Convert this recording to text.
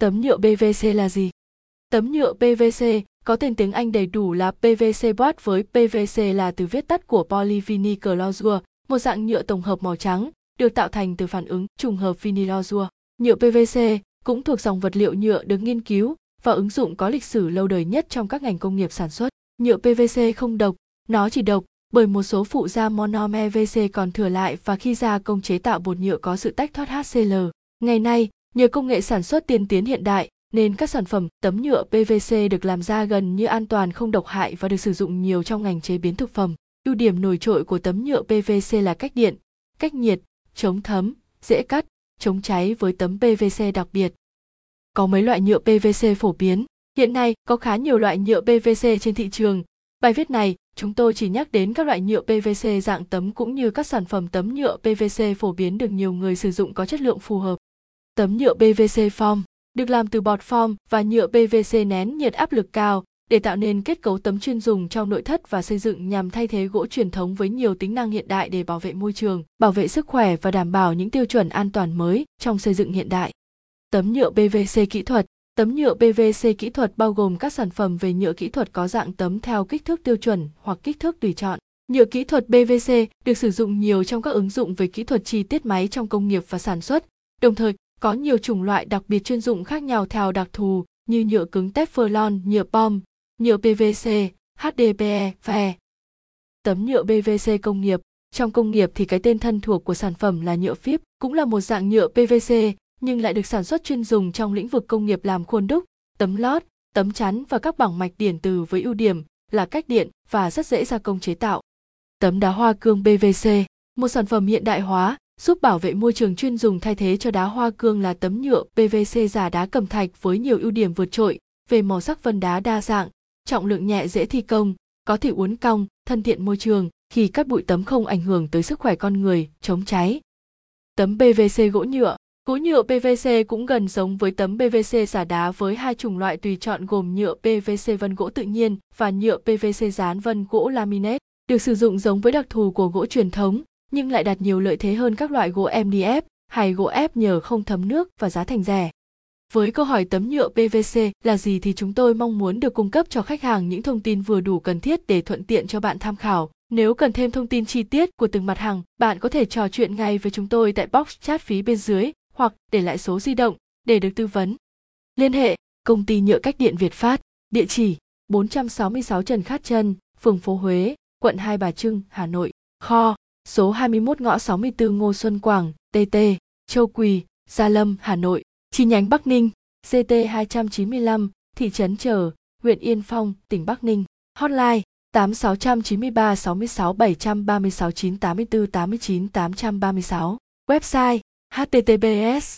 Tấm nhựa PVC là gì? Tấm nhựa PVC có tên tiếng Anh đầy đủ là PVC board với PVC là từ viết tắt của polyvinyl closure, một dạng nhựa tổng hợp màu trắng, được tạo thành từ phản ứng trùng hợp vinylosure. Nhựa PVC cũng thuộc dòng vật liệu nhựa được nghiên cứu và ứng dụng có lịch sử lâu đời nhất trong các ngành công nghiệp sản xuất. Nhựa PVC không độc, nó chỉ độc bởi một số phụ gia monomer VC còn thừa lại và khi gia công chế tạo bột nhựa có sự tách thoát HCl. Ngày nay, nhờ công nghệ sản xuất tiên tiến hiện đại, nên các sản phẩm tấm nhựa PVC được làm ra gần như an toàn không độc hại và được sử dụng nhiều trong ngành chế biến thực phẩm. Ưu điểm nổi trội của tấm nhựa PVC là cách điện, cách nhiệt, chống thấm, dễ cắt, chống cháy với tấm PVC đặc biệt. Có mấy loại nhựa PVC phổ biến. Hiện nay có khá nhiều loại nhựa PVC trên thị trường. Bài viết này, chúng tôi chỉ nhắc đến các loại nhựa PVC dạng tấm cũng như các sản phẩm tấm nhựa PVC phổ biến được nhiều người sử dụng có chất lượng phù hợp. Tấm nhựa PVC form được làm từ bọt form và nhựa PVC nén nhiệt áp lực cao để tạo nên kết cấu tấm chuyên dùng trong nội thất và xây dựng nhằm thay thế gỗ truyền thống với nhiều tính năng hiện đại để bảo vệ môi trường, bảo vệ sức khỏe và đảm bảo những tiêu chuẩn an toàn mới trong xây dựng hiện đại. Tấm nhựa PVC kỹ thuật Tấm nhựa PVC kỹ thuật bao gồm các sản phẩm về nhựa kỹ thuật có dạng tấm theo kích thước tiêu chuẩn hoặc kích thước tùy chọn. Nhựa kỹ thuật PVC được sử dụng nhiều trong các ứng dụng về kỹ thuật chi tiết máy trong công nghiệp và sản xuất, đồng thời có nhiều chủng loại đặc biệt chuyên dụng khác nhau theo đặc thù như nhựa cứng Teflon, nhựa POM, nhựa PVC, HDPE, PE. Tấm nhựa PVC công nghiệp Trong công nghiệp thì cái tên thân thuộc của sản phẩm là nhựa phíp, cũng là một dạng nhựa PVC, nhưng lại được sản xuất chuyên dùng trong lĩnh vực công nghiệp làm khuôn đúc, tấm lót, tấm chắn và các bảng mạch điện từ với ưu điểm là cách điện và rất dễ gia công chế tạo. Tấm đá hoa cương PVC, một sản phẩm hiện đại hóa, giúp bảo vệ môi trường chuyên dùng thay thế cho đá hoa cương là tấm nhựa PVC giả đá cẩm thạch với nhiều ưu điểm vượt trội về màu sắc vân đá đa dạng, trọng lượng nhẹ dễ thi công, có thể uốn cong, thân thiện môi trường, khi cắt bụi tấm không ảnh hưởng tới sức khỏe con người, chống cháy. Tấm PVC gỗ nhựa Gỗ nhựa PVC cũng gần giống với tấm PVC giả đá với hai chủng loại tùy chọn gồm nhựa PVC vân gỗ tự nhiên và nhựa PVC dán vân gỗ laminate, được sử dụng giống với đặc thù của gỗ truyền thống, nhưng lại đạt nhiều lợi thế hơn các loại gỗ MDF hay gỗ ép nhờ không thấm nước và giá thành rẻ. Với câu hỏi tấm nhựa PVC là gì thì chúng tôi mong muốn được cung cấp cho khách hàng những thông tin vừa đủ cần thiết để thuận tiện cho bạn tham khảo. Nếu cần thêm thông tin chi tiết của từng mặt hàng, bạn có thể trò chuyện ngay với chúng tôi tại box chat phí bên dưới hoặc để lại số di động để được tư vấn. Liên hệ công ty nhựa cách điện Việt Phát, địa chỉ 466 Trần Khát Trân, phường phố Huế, quận Hai Bà Trưng, Hà Nội, kho số 21 ngõ 64 Ngô Xuân Quảng, TT, Châu Quỳ, Gia Lâm, Hà Nội, chi nhánh Bắc Ninh, CT 295, thị trấn Trở, huyện Yên Phong, tỉnh Bắc Ninh, hotline 8693 66 736 984 89 836, website https